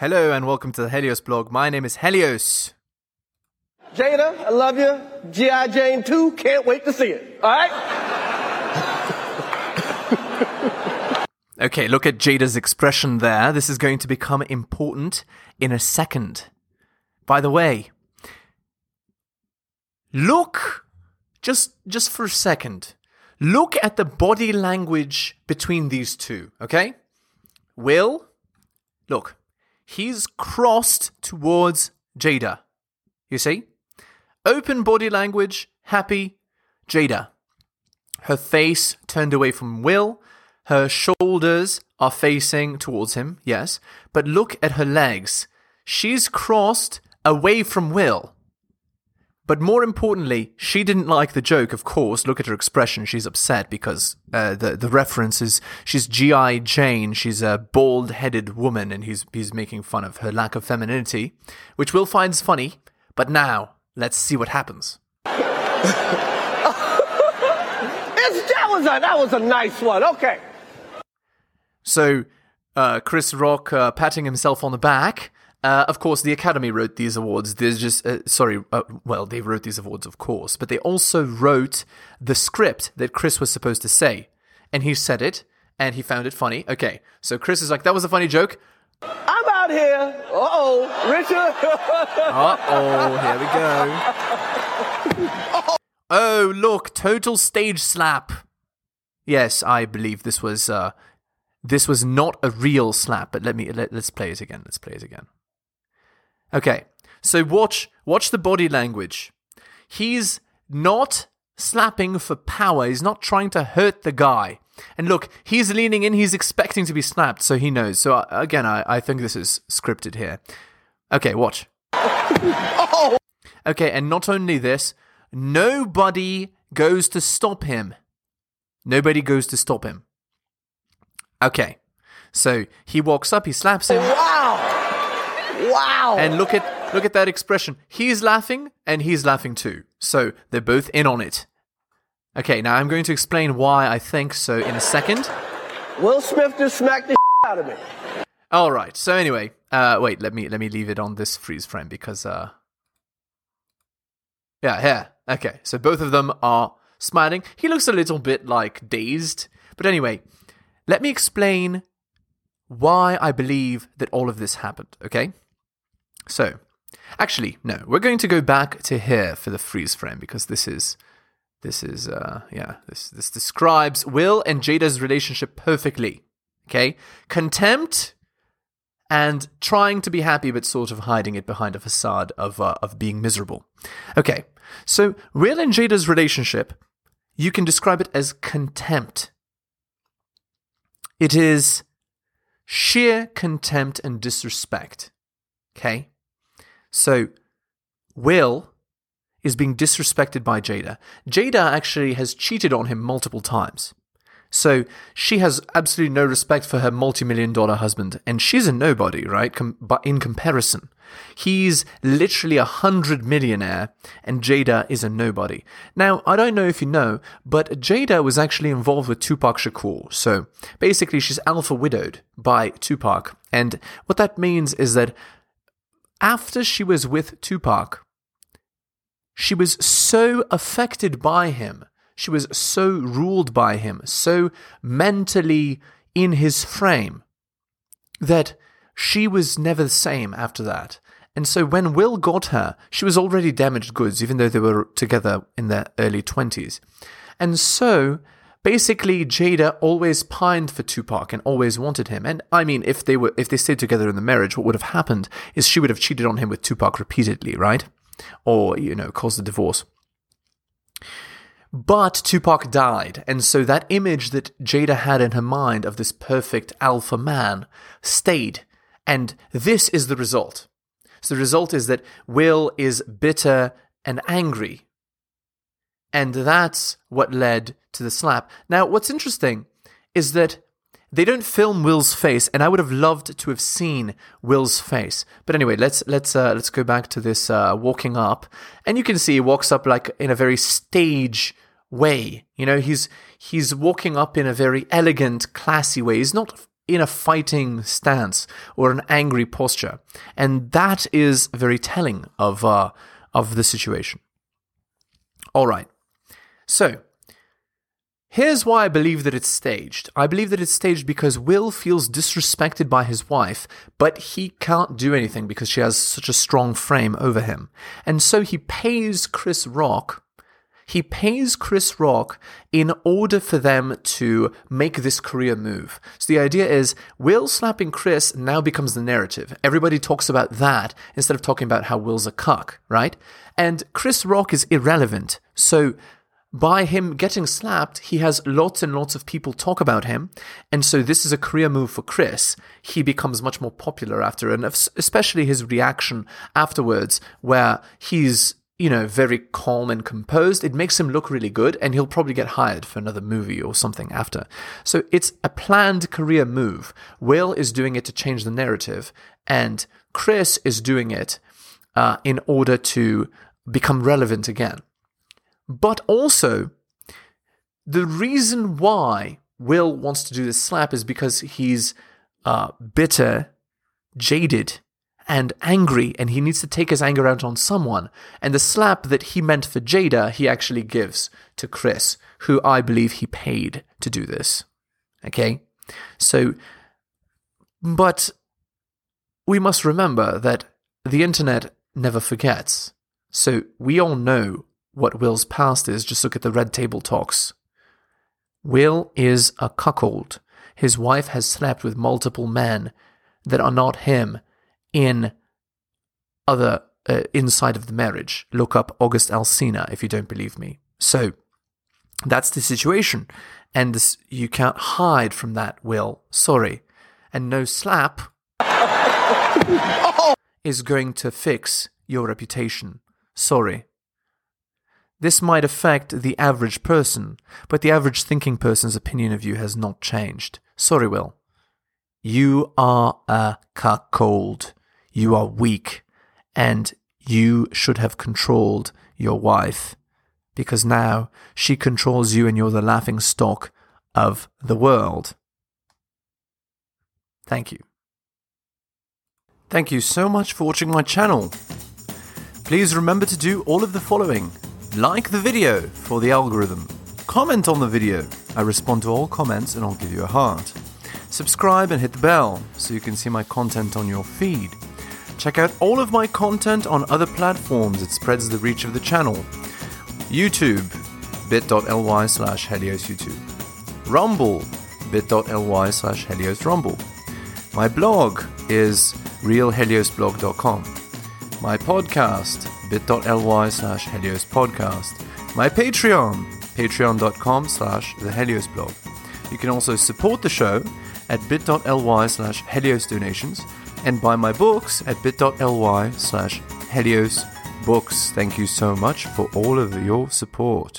Hello and welcome to the Helios blog. My name is Helios. Jada, I love you. G.I. Jane 2, can't wait to see it. All right? Okay, look at Jada's expression there. This is going to become important in a second. By the way, look just just for a second. Look at the body language between these two, okay? Will, look, he's crossed towards Jada. You see? Open body language, happy, Jada. Her face turned away from Will. Her shoulders are facing towards him, yes. But look at her legs. She's crossed away from Will. But more importantly, she didn't like the joke, of course. Look at her expression. She's upset because uh, the, the reference is she's G.I. Jane. She's a bald headed woman, and he's, he's making fun of her lack of femininity, which Will finds funny. But now, let's see what happens. It's, that, was a, that was a nice one. Okay. So, uh, Chris Rock uh, patting himself on the back. Uh, of course, the Academy wrote these awards. There's just uh, sorry, uh, well, they wrote these awards, of course, but they also wrote the script that Chris was supposed to say, and he said it, and he found it funny. Okay, so Chris is like, "That was a funny joke." I'm out here. Uh oh, Richard. Uh oh, here we go. Oh, look, total stage slap. Yes, I believe this was uh, this was not a real slap, but let me let, let's play it again. Let's play it again. Okay, so watch watch the body language. He's not slapping for power. He's not trying to hurt the guy. And look, he's leaning in. He's expecting to be slapped, so he knows. So uh, again, I, I think this is scripted here. Okay, watch. Okay, and not only this, nobody goes to stop him. Nobody goes to stop him. Okay, so he walks up, he slaps him. wow. Wow. And look at look at that expression. He's laughing and he's laughing too. So they're both in on it. Okay, now I'm going to explain why I think so in a second. Will Smith just smacked the out of me. All right. So anyway, uh wait, let me let me leave it on this freeze frame because uh Yeah, here. Okay. So both of them are smiling. He looks a little bit like dazed. But anyway, let me explain why I believe that all of this happened, okay? So, actually, no, we're going to go back to here for the freeze frame because this is this is uh yeah, this this describes Will and Jada's relationship perfectly. Okay? Contempt and trying to be happy but sort of hiding it behind a facade of uh, of being miserable. Okay. So, Will and Jada's relationship, you can describe it as contempt. It is sheer contempt and disrespect. Okay? So, Will is being disrespected by Jada. Jada actually has cheated on him multiple times. So, she has absolutely no respect for her multi million dollar husband, and she's a nobody, right? Com- but in comparison, he's literally a hundred millionaire, and Jada is a nobody. Now, I don't know if you know, but Jada was actually involved with Tupac Shakur. So, basically, she's alpha widowed by Tupac. And what that means is that after she was with Tupac, she was so affected by him, she was so ruled by him, so mentally in his frame, that she was never the same after that. And so when Will got her, she was already damaged goods, even though they were together in their early 20s. And so basically Jada always pined for Tupac and always wanted him. And I mean, if they were if they stayed together in the marriage, what would have happened is she would have cheated on him with Tupac repeatedly, right? Or you know, caused a divorce. But Tupac died, and so that image that Jada had in her mind of this perfect alpha man stayed. And this is the result. So the result is that Will is bitter and angry. And that's what led to the slap. Now, what's interesting is that they don't film Will's face, and I would have loved to have seen Will's face. But anyway, let's let's uh, let's go back to this uh, walking up, and you can see he walks up like in a very stage way. You know, he's he's walking up in a very elegant, classy way. He's not in a fighting stance or an angry posture. And that is very telling of, uh, of the situation. All right. So, Here's why I believe that it's staged. I believe that it's staged because Will feels disrespected by his wife, but he can't do anything because she has such a strong frame over him. And so he pays Chris Rock. He pays Chris Rock in order for them to make this career move. So the idea is Will slapping Chris now becomes the narrative. Everybody talks about that instead of talking about how Will's a cuck, right? And Chris Rock is irrelevant. So by him getting slapped, he has lots and lots of people talk about him. And so this is a career move for Chris. He becomes much more popular after, and especially his reaction afterwards, where he's, you know, very calm and composed. It makes him look really good, and he'll probably get hired for another movie or something after. So it's a planned career move. Will is doing it to change the narrative, and Chris is doing it uh, in order to become relevant again. But also, the reason why Will wants to do this slap is because he's uh, bitter, jaded, and angry, and he needs to take his anger out on someone. And the slap that he meant for Jada, he actually gives to Chris, who I believe he paid to do this. Okay? So, but we must remember that the internet never forgets. So we all know what Will's past is, just look at the Red Table Talks. Will is a cuckold. His wife has slept with multiple men that are not him in other uh, inside of the marriage. Look up August Alsina if you don't believe me. So that's the situation, and this, you can't hide from that. Will, sorry, and no slap is going to fix your reputation. Sorry. This might affect the average person, but the average thinking person's opinion of you has not changed. Sorry, Will. You are a cuckold. You are weak, and you should have controlled your wife, because now she controls you and you're the laughing stock of the world. Thank you. Thank you so much for watching my channel. Please remember to do all of the following like the video for the algorithm. Comment on the video. I respond to all comments and I'll give you a heart. Subscribe and hit the bell so you can see my content on your feed. Check out all of my content on other platforms, it spreads the reach of the channel. YouTube, bit.ly slash Helios YouTube. Rumble, bit.ly slash Helios Rumble. My blog is realheliosblog.com. My podcast, bit.ly slash Helios Podcast. My Patreon, patreon.com slash The Helios Blog. You can also support the show at bit.ly slash Helios Donations and buy my books at bit.ly slash Helios Books. Thank you so much for all of your support.